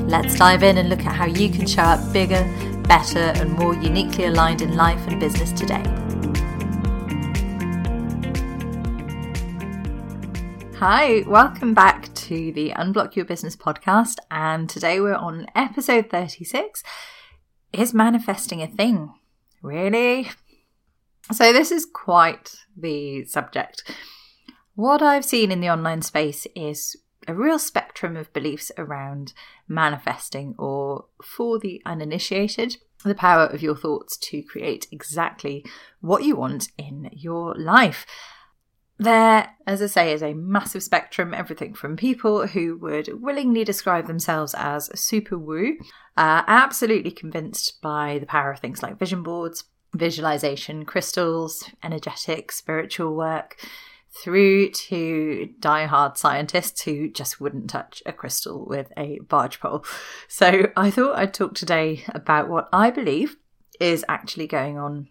Let's dive in and look at how you can show up bigger, better, and more uniquely aligned in life and business today. Hi, welcome back to the Unblock Your Business podcast. And today we're on episode 36 Is manifesting a thing? Really? So, this is quite the subject. What I've seen in the online space is a real spectrum of beliefs around manifesting, or for the uninitiated, the power of your thoughts to create exactly what you want in your life. There, as I say, is a massive spectrum, everything from people who would willingly describe themselves as super woo, uh, absolutely convinced by the power of things like vision boards, visualization, crystals, energetic, spiritual work, through to die-hard scientists who just wouldn't touch a crystal with a barge pole. So I thought I'd talk today about what I believe is actually going on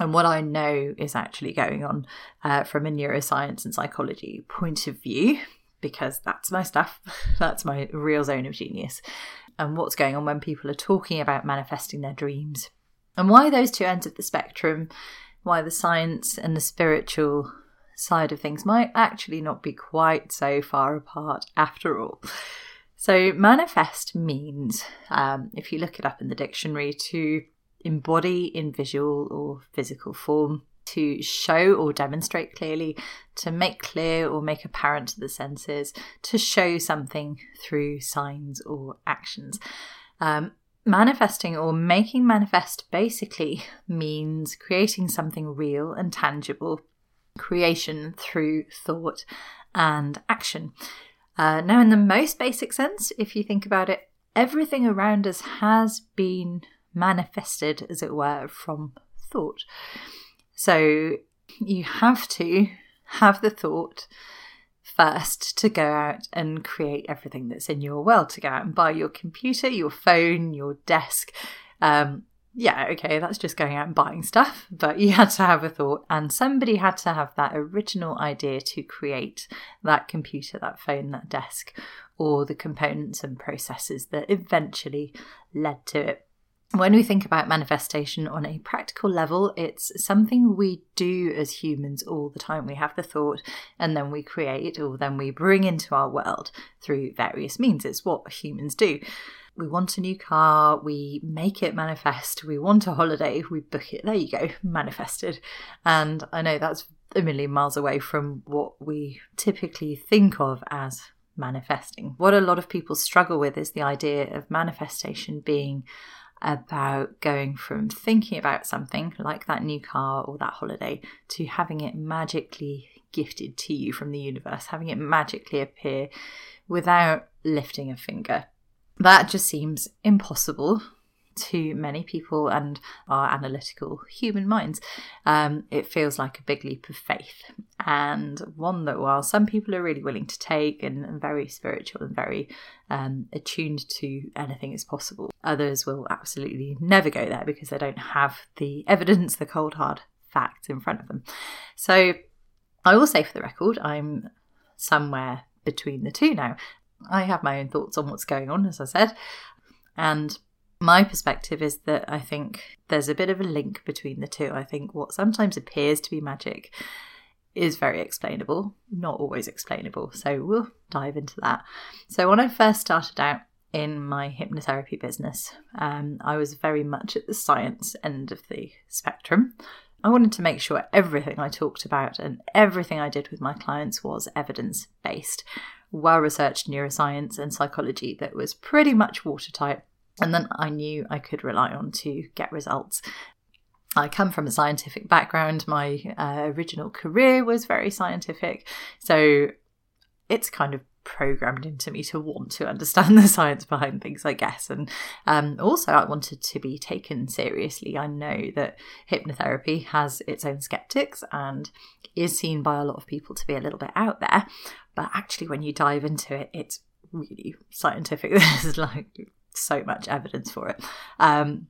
and what I know is actually going on uh, from a neuroscience and psychology point of view, because that's my stuff, that's my real zone of genius, and what's going on when people are talking about manifesting their dreams, and why those two ends of the spectrum, why the science and the spiritual side of things might actually not be quite so far apart after all. So, manifest means, um, if you look it up in the dictionary, to embody in visual or physical form, to show or demonstrate clearly, to make clear or make apparent to the senses, to show something through signs or actions. Um, manifesting or making manifest basically means creating something real and tangible creation through thought and action. Uh, now, in the most basic sense, if you think about it, everything around us has been manifested, as it were, from thought. So you have to have the thought first to go out and create everything that's in your world, to go out and buy your computer, your phone, your desk, um, yeah, okay, that's just going out and buying stuff, but you had to have a thought, and somebody had to have that original idea to create that computer, that phone, that desk, or the components and processes that eventually led to it. When we think about manifestation on a practical level, it's something we do as humans all the time. We have the thought and then we create or then we bring into our world through various means. It's what humans do we want a new car, we make it manifest, we want a holiday, we book it. There you go, manifested. And I know that's a million miles away from what we typically think of as manifesting. What a lot of people struggle with is the idea of manifestation being about going from thinking about something like that new car or that holiday to having it magically gifted to you from the universe, having it magically appear without lifting a finger. That just seems impossible to many people and our analytical human minds. Um, it feels like a big leap of faith, and one that, while some people are really willing to take and, and very spiritual and very um, attuned to anything is possible, others will absolutely never go there because they don't have the evidence, the cold hard facts in front of them. So, I will say for the record, I'm somewhere between the two now. I have my own thoughts on what's going on, as I said. And my perspective is that I think there's a bit of a link between the two. I think what sometimes appears to be magic is very explainable, not always explainable. So we'll dive into that. So when I first started out in my hypnotherapy business, um, I was very much at the science end of the spectrum. I wanted to make sure everything I talked about and everything I did with my clients was evidence based well researched neuroscience and psychology that was pretty much watertight. And then I knew I could rely on to get results. I come from a scientific background. My uh, original career was very scientific. So it's kind of programmed into me to want to understand the science behind things, I guess. And um, also, I wanted to be taken seriously. I know that hypnotherapy has its own skeptics and is seen by a lot of people to be a little bit out there. But actually, when you dive into it, it's really scientific. There's like so much evidence for it. Um,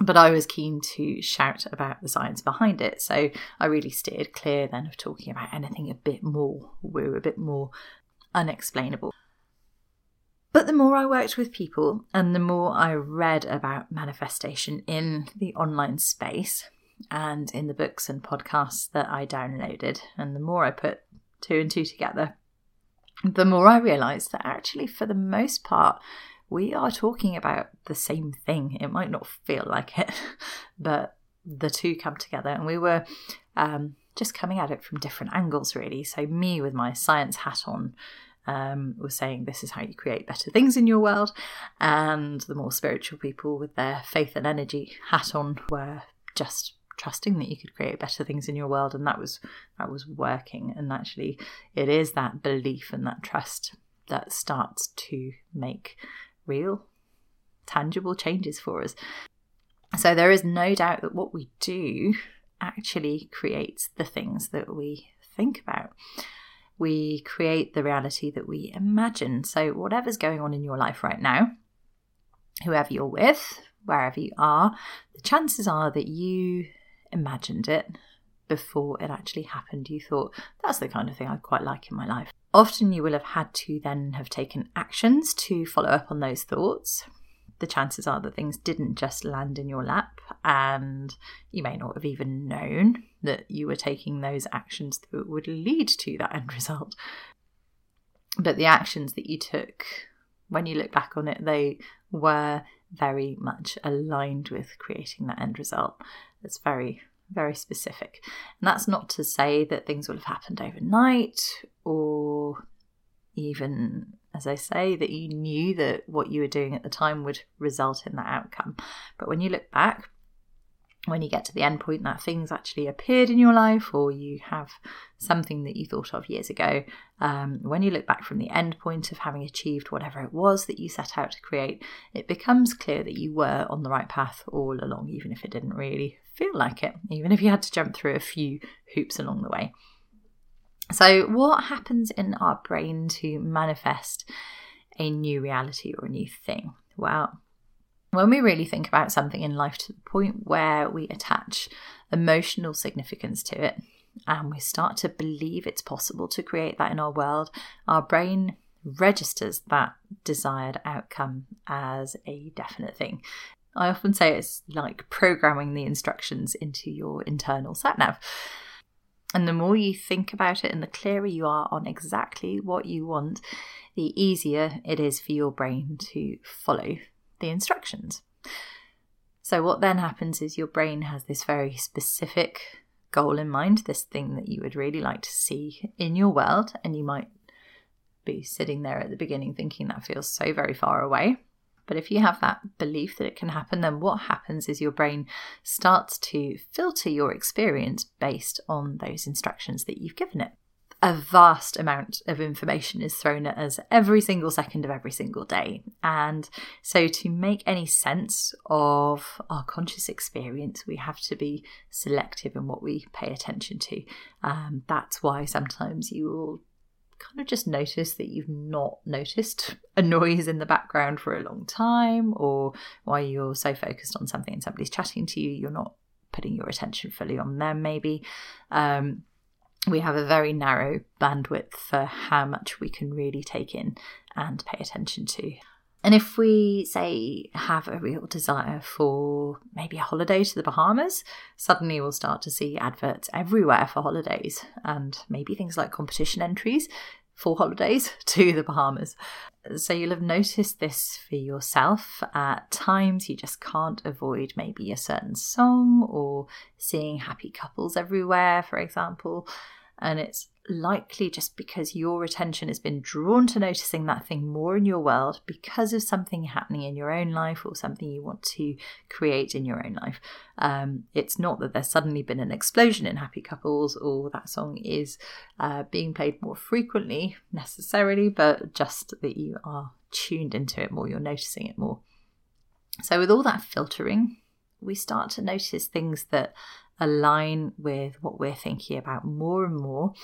but I was keen to shout about the science behind it. So I really steered clear then of talking about anything a bit more woo, a bit more unexplainable. But the more I worked with people and the more I read about manifestation in the online space and in the books and podcasts that I downloaded, and the more I put two and two together, the more I realized that actually, for the most part, we are talking about the same thing. It might not feel like it, but the two come together, and we were um, just coming at it from different angles, really. So, me with my science hat on um, was saying this is how you create better things in your world, and the more spiritual people with their faith and energy hat on were just trusting that you could create better things in your world and that was that was working. And actually it is that belief and that trust that starts to make real tangible changes for us. So there is no doubt that what we do actually creates the things that we think about. We create the reality that we imagine. So, whatever's going on in your life right now, whoever you're with, wherever you are, the chances are that you imagined it before it actually happened. You thought, that's the kind of thing I'd quite like in my life. Often you will have had to then have taken actions to follow up on those thoughts the chances are that things didn't just land in your lap, and you may not have even known that you were taking those actions that would lead to that end result. But the actions that you took, when you look back on it, they were very much aligned with creating that end result. It's very, very specific. And that's not to say that things will have happened overnight or even as I say, that you knew that what you were doing at the time would result in that outcome. But when you look back, when you get to the end point that things actually appeared in your life or you have something that you thought of years ago um, when you look back from the end point of having achieved whatever it was that you set out to create it becomes clear that you were on the right path all along even if it didn't really feel like it even if you had to jump through a few hoops along the way so, what happens in our brain to manifest a new reality or a new thing? Well, when we really think about something in life to the point where we attach emotional significance to it and we start to believe it's possible to create that in our world, our brain registers that desired outcome as a definite thing. I often say it's like programming the instructions into your internal sat nav. And the more you think about it and the clearer you are on exactly what you want, the easier it is for your brain to follow the instructions. So, what then happens is your brain has this very specific goal in mind, this thing that you would really like to see in your world, and you might be sitting there at the beginning thinking that feels so very far away. But if you have that belief that it can happen, then what happens is your brain starts to filter your experience based on those instructions that you've given it. A vast amount of information is thrown at us every single second of every single day. And so, to make any sense of our conscious experience, we have to be selective in what we pay attention to. Um, that's why sometimes you will kind of just notice that you've not noticed a noise in the background for a long time, or while you're so focused on something and somebody's chatting to you, you're not putting your attention fully on them, maybe. Um, we have a very narrow bandwidth for how much we can really take in and pay attention to. And if we, say, have a real desire for maybe a holiday to the Bahamas, suddenly we'll start to see adverts everywhere for holidays and maybe things like competition entries for holidays to the Bahamas. So you'll have noticed this for yourself. At times, you just can't avoid maybe a certain song or seeing happy couples everywhere, for example. And it's likely just because your attention has been drawn to noticing that thing more in your world because of something happening in your own life or something you want to create in your own life. Um, it's not that there's suddenly been an explosion in happy couples or that song is uh, being played more frequently necessarily, but just that you are tuned into it more, you're noticing it more. So, with all that filtering, we start to notice things that align with what we're thinking about more and more.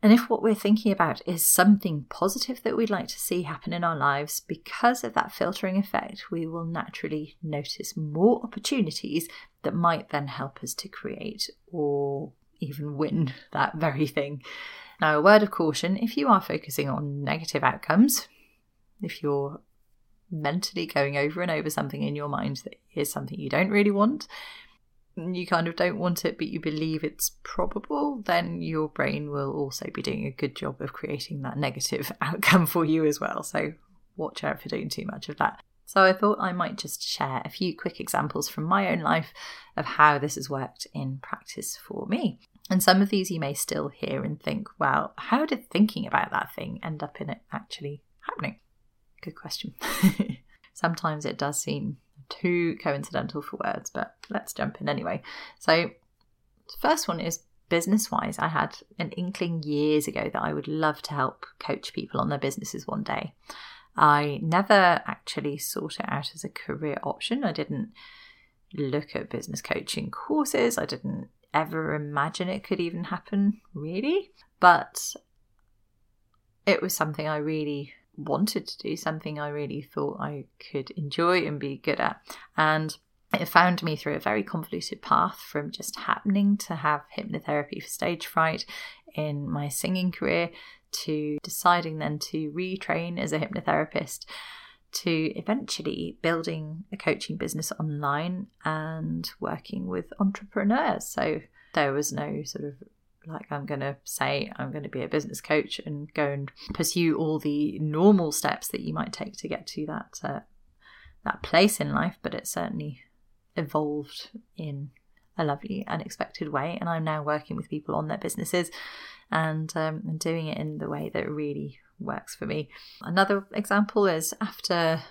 And if what we're thinking about is something positive that we'd like to see happen in our lives, because of that filtering effect, we will naturally notice more opportunities that might then help us to create or even win that very thing. Now, a word of caution if you are focusing on negative outcomes, if you're mentally going over and over something in your mind that is something you don't really want, you kind of don't want it, but you believe it's probable, then your brain will also be doing a good job of creating that negative outcome for you as well. So watch out for doing too much of that. So I thought I might just share a few quick examples from my own life of how this has worked in practice for me. And some of these you may still hear and think, well, how did thinking about that thing end up in it actually happening? Good question. Sometimes it does seem too coincidental for words, but let's jump in anyway. So, first one is business wise. I had an inkling years ago that I would love to help coach people on their businesses one day. I never actually sought it out as a career option. I didn't look at business coaching courses. I didn't ever imagine it could even happen, really. But it was something I really wanted to do something I really thought I could enjoy and be good at. And it found me through a very convoluted path from just happening to have hypnotherapy for stage fright in my singing career to deciding then to retrain as a hypnotherapist to eventually building a coaching business online and working with entrepreneurs. So there was no sort of like I'm going to say I'm going to be a business coach and go and pursue all the normal steps that you might take to get to that uh, that place in life, but it certainly evolved in a lovely, unexpected way. And I'm now working with people on their businesses and, um, and doing it in the way that really works for me. Another example is after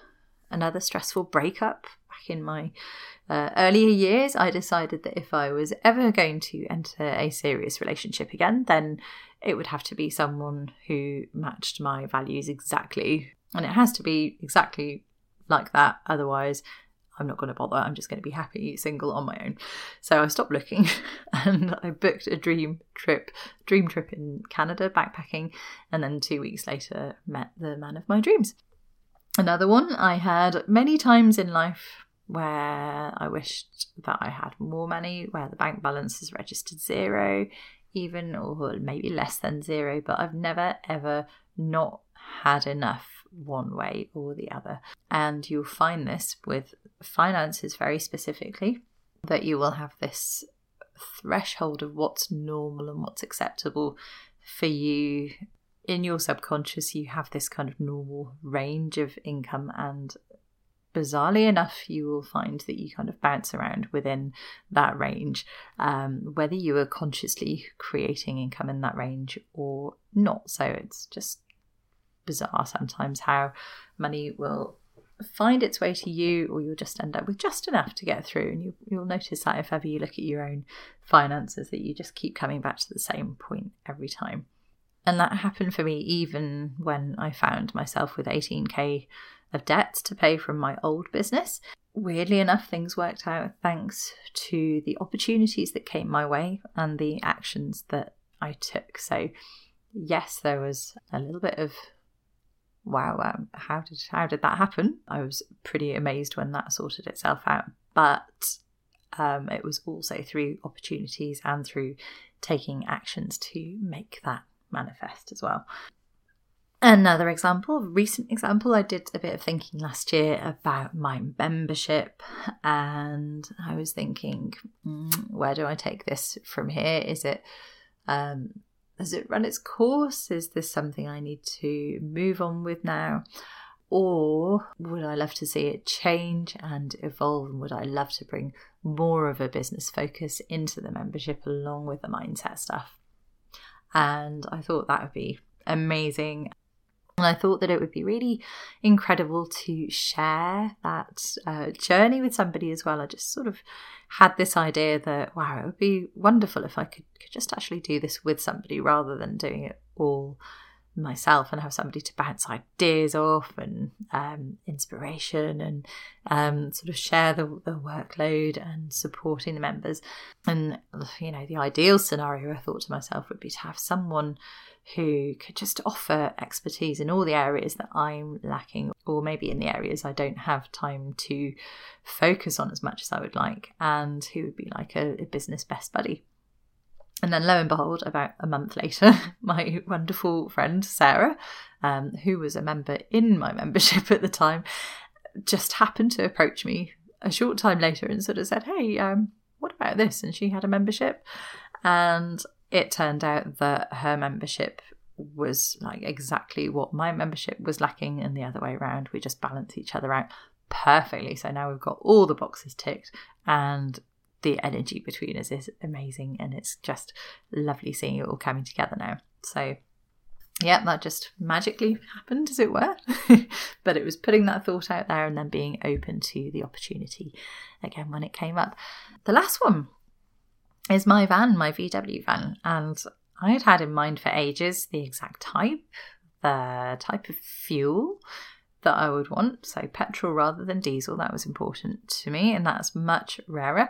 another stressful breakup back in my uh, earlier years, I decided that if I was ever going to enter a serious relationship again, then it would have to be someone who matched my values exactly. And it has to be exactly like that. Otherwise, I'm not going to bother. I'm just going to be happy single on my own. So I stopped looking and I booked a dream trip, dream trip in Canada backpacking, and then 2 weeks later met the man of my dreams. Another one I had many times in life where I wished that I had more money, where the bank balance is registered zero, even or maybe less than zero, but I've never ever not had enough one way or the other. And you'll find this with finances very specifically, that you will have this threshold of what's normal and what's acceptable for you. In your subconscious, you have this kind of normal range of income and bizarrely enough, you will find that you kind of bounce around within that range, um, whether you are consciously creating income in that range or not. So it's just bizarre sometimes how money will find its way to you, or you'll just end up with just enough to get through. And you, you'll notice that if ever you look at your own finances, that you just keep coming back to the same point every time. And that happened for me even when I found myself with 18k of debt to pay from my old business. Weirdly enough, things worked out thanks to the opportunities that came my way and the actions that I took. So, yes, there was a little bit of wow, um, how did how did that happen? I was pretty amazed when that sorted itself out, but um, it was also through opportunities and through taking actions to make that manifest as well. Another example, recent example, I did a bit of thinking last year about my membership, and I was thinking, mm, where do I take this from here? Is it, um, has it run its course? Is this something I need to move on with now? Or would I love to see it change and evolve? And would I love to bring more of a business focus into the membership along with the mindset stuff? And I thought that would be amazing. And I thought that it would be really incredible to share that uh, journey with somebody as well. I just sort of had this idea that, wow, it would be wonderful if I could, could just actually do this with somebody rather than doing it all myself and have somebody to bounce ideas off and um, inspiration and um, sort of share the, the workload and supporting the members. And, you know, the ideal scenario I thought to myself would be to have someone who could just offer expertise in all the areas that I'm lacking, or maybe in the areas I don't have time to focus on as much as I would like, and who would be like a, a business best buddy. And then, lo and behold, about a month later, my wonderful friend Sarah, um, who was a member in my membership at the time, just happened to approach me a short time later and sort of said, Hey, um, what about this? And she had a membership. And it turned out that her membership was like exactly what my membership was lacking, and the other way around. We just balance each other out perfectly. So now we've got all the boxes ticked, and the energy between us is amazing, and it's just lovely seeing it all coming together now. So, yeah, that just magically happened, as it were. but it was putting that thought out there and then being open to the opportunity again when it came up. The last one is my van, my VW van. And I had had in mind for ages the exact type, the type of fuel that I would want. So, petrol rather than diesel, that was important to me, and that's much rarer.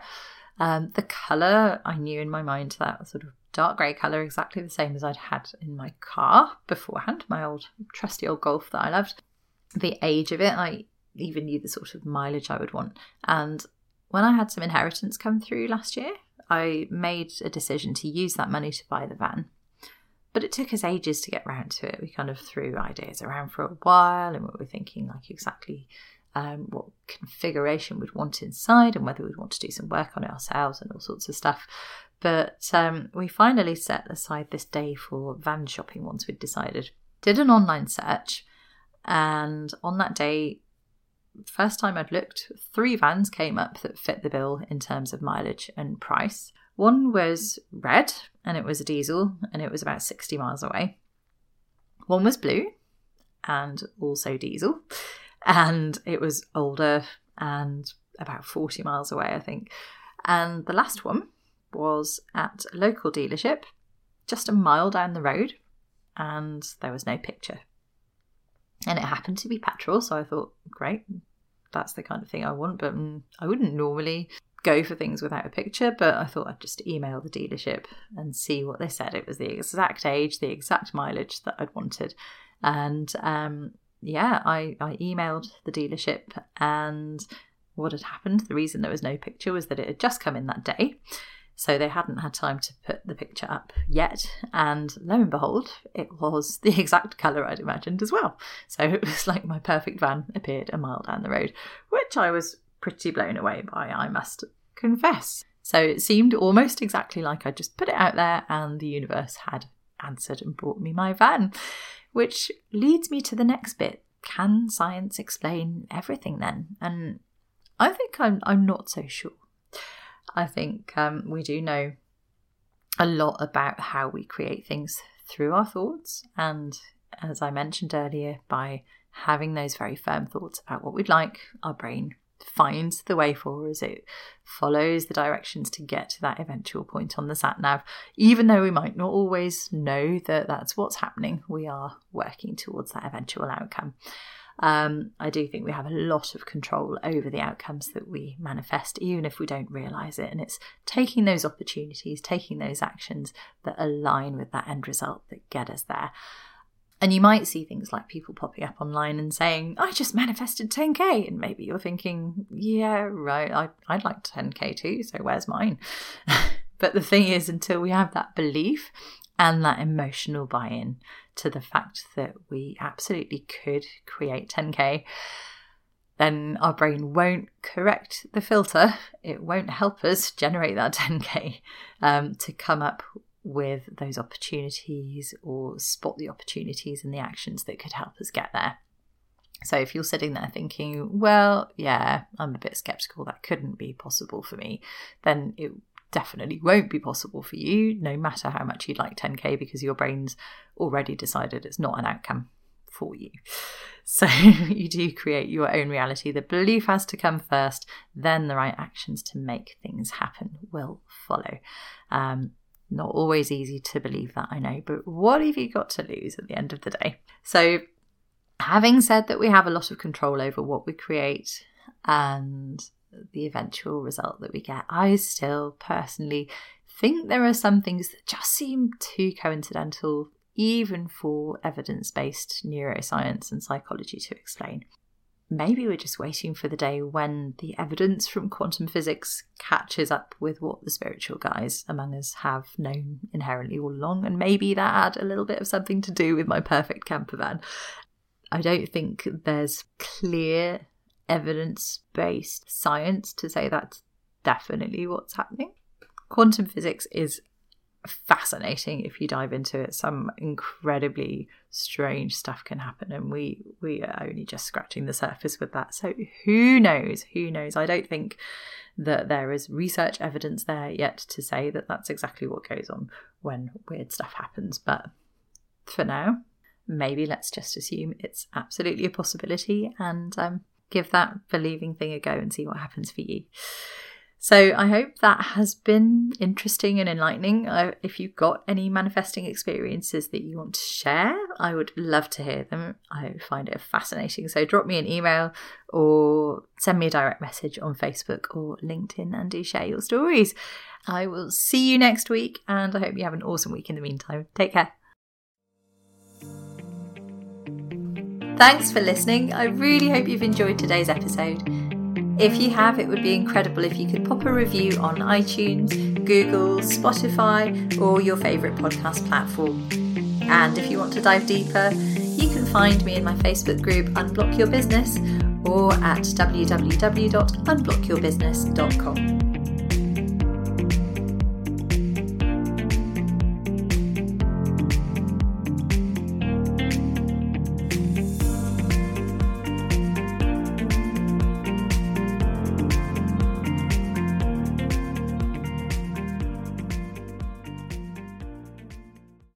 Um, the colour, I knew in my mind that sort of dark grey colour, exactly the same as I'd had in my car beforehand, my old trusty old Golf that I loved. The age of it, I even knew the sort of mileage I would want. And when I had some inheritance come through last year, I made a decision to use that money to buy the van. But it took us ages to get round to it. We kind of threw ideas around for a while and we were thinking like exactly um, what configuration we'd want inside and whether we'd want to do some work on it ourselves and all sorts of stuff. But um, we finally set aside this day for van shopping once we'd decided. Did an online search, and on that day, first time I'd looked, three vans came up that fit the bill in terms of mileage and price. One was red and it was a diesel and it was about 60 miles away. One was blue and also diesel and it was older and about 40 miles away, I think. And the last one was at a local dealership just a mile down the road and there was no picture. And it happened to be petrol, so I thought, great, that's the kind of thing I want. But I wouldn't normally go for things without a picture, but I thought I'd just email the dealership and see what they said. It was the exact age, the exact mileage that I'd wanted. And um, yeah, I, I emailed the dealership and what had happened, the reason there was no picture was that it had just come in that day. So they hadn't had time to put the picture up yet. And lo and behold, it was the exact colour I'd imagined as well. So it was like my perfect van appeared a mile down the road, which I was pretty blown away by, I must confess. So it seemed almost exactly like I just put it out there and the universe had answered and brought me my van. Which leads me to the next bit. Can science explain everything then? And I think I'm, I'm not so sure. I think um, we do know a lot about how we create things through our thoughts. And as I mentioned earlier, by having those very firm thoughts about what we'd like, our brain finds the way for us. It follows the directions to get to that eventual point on the sat nav. Even though we might not always know that that's what's happening, we are working towards that eventual outcome. Um, I do think we have a lot of control over the outcomes that we manifest, even if we don't realize it. And it's taking those opportunities, taking those actions that align with that end result that get us there. And you might see things like people popping up online and saying, I just manifested 10K. And maybe you're thinking, yeah, right, I, I'd like 10K too, so where's mine? but the thing is, until we have that belief and that emotional buy in, to the fact that we absolutely could create 10k, then our brain won't correct the filter. It won't help us generate that 10k um, to come up with those opportunities or spot the opportunities and the actions that could help us get there. So if you're sitting there thinking, well, yeah, I'm a bit skeptical, that couldn't be possible for me, then it definitely won't be possible for you, no matter how much you'd like 10K, because your brain's already decided it's not an outcome for you. So you do create your own reality. The belief has to come first, then the right actions to make things happen will follow. Um, not always easy to believe that, I know, but what have you got to lose at the end of the day? So, having said that we have a lot of control over what we create and the eventual result that we get, I still personally think there are some things that just seem too coincidental even for evidence based neuroscience and psychology to explain. Maybe we're just waiting for the day when the evidence from quantum physics catches up with what the spiritual guys among us have known inherently all along, and maybe that had a little bit of something to do with my perfect camper van. I don't think there's clear evidence based science to say that's definitely what's happening. Quantum physics is fascinating if you dive into it. Some incredibly strange stuff can happen, and we we are only just scratching the surface with that. So who knows? Who knows? I don't think that there is research evidence there yet to say that that's exactly what goes on when weird stuff happens. But for now, maybe let's just assume it's absolutely a possibility and um, give that believing thing a go and see what happens for you. So I hope that has been interesting and enlightening. Uh, if you've got any manifesting experiences that you want to share, I would love to hear them. I find it fascinating. So drop me an email or send me a direct message on Facebook or LinkedIn and do share your stories. I will see you next week and I hope you have an awesome week in the meantime. Take care. Thanks for listening. I really hope you've enjoyed today's episode. If you have, it would be incredible if you could pop a review on iTunes, Google, Spotify, or your favourite podcast platform. And if you want to dive deeper, you can find me in my Facebook group Unblock Your Business or at www.unblockyourbusiness.com.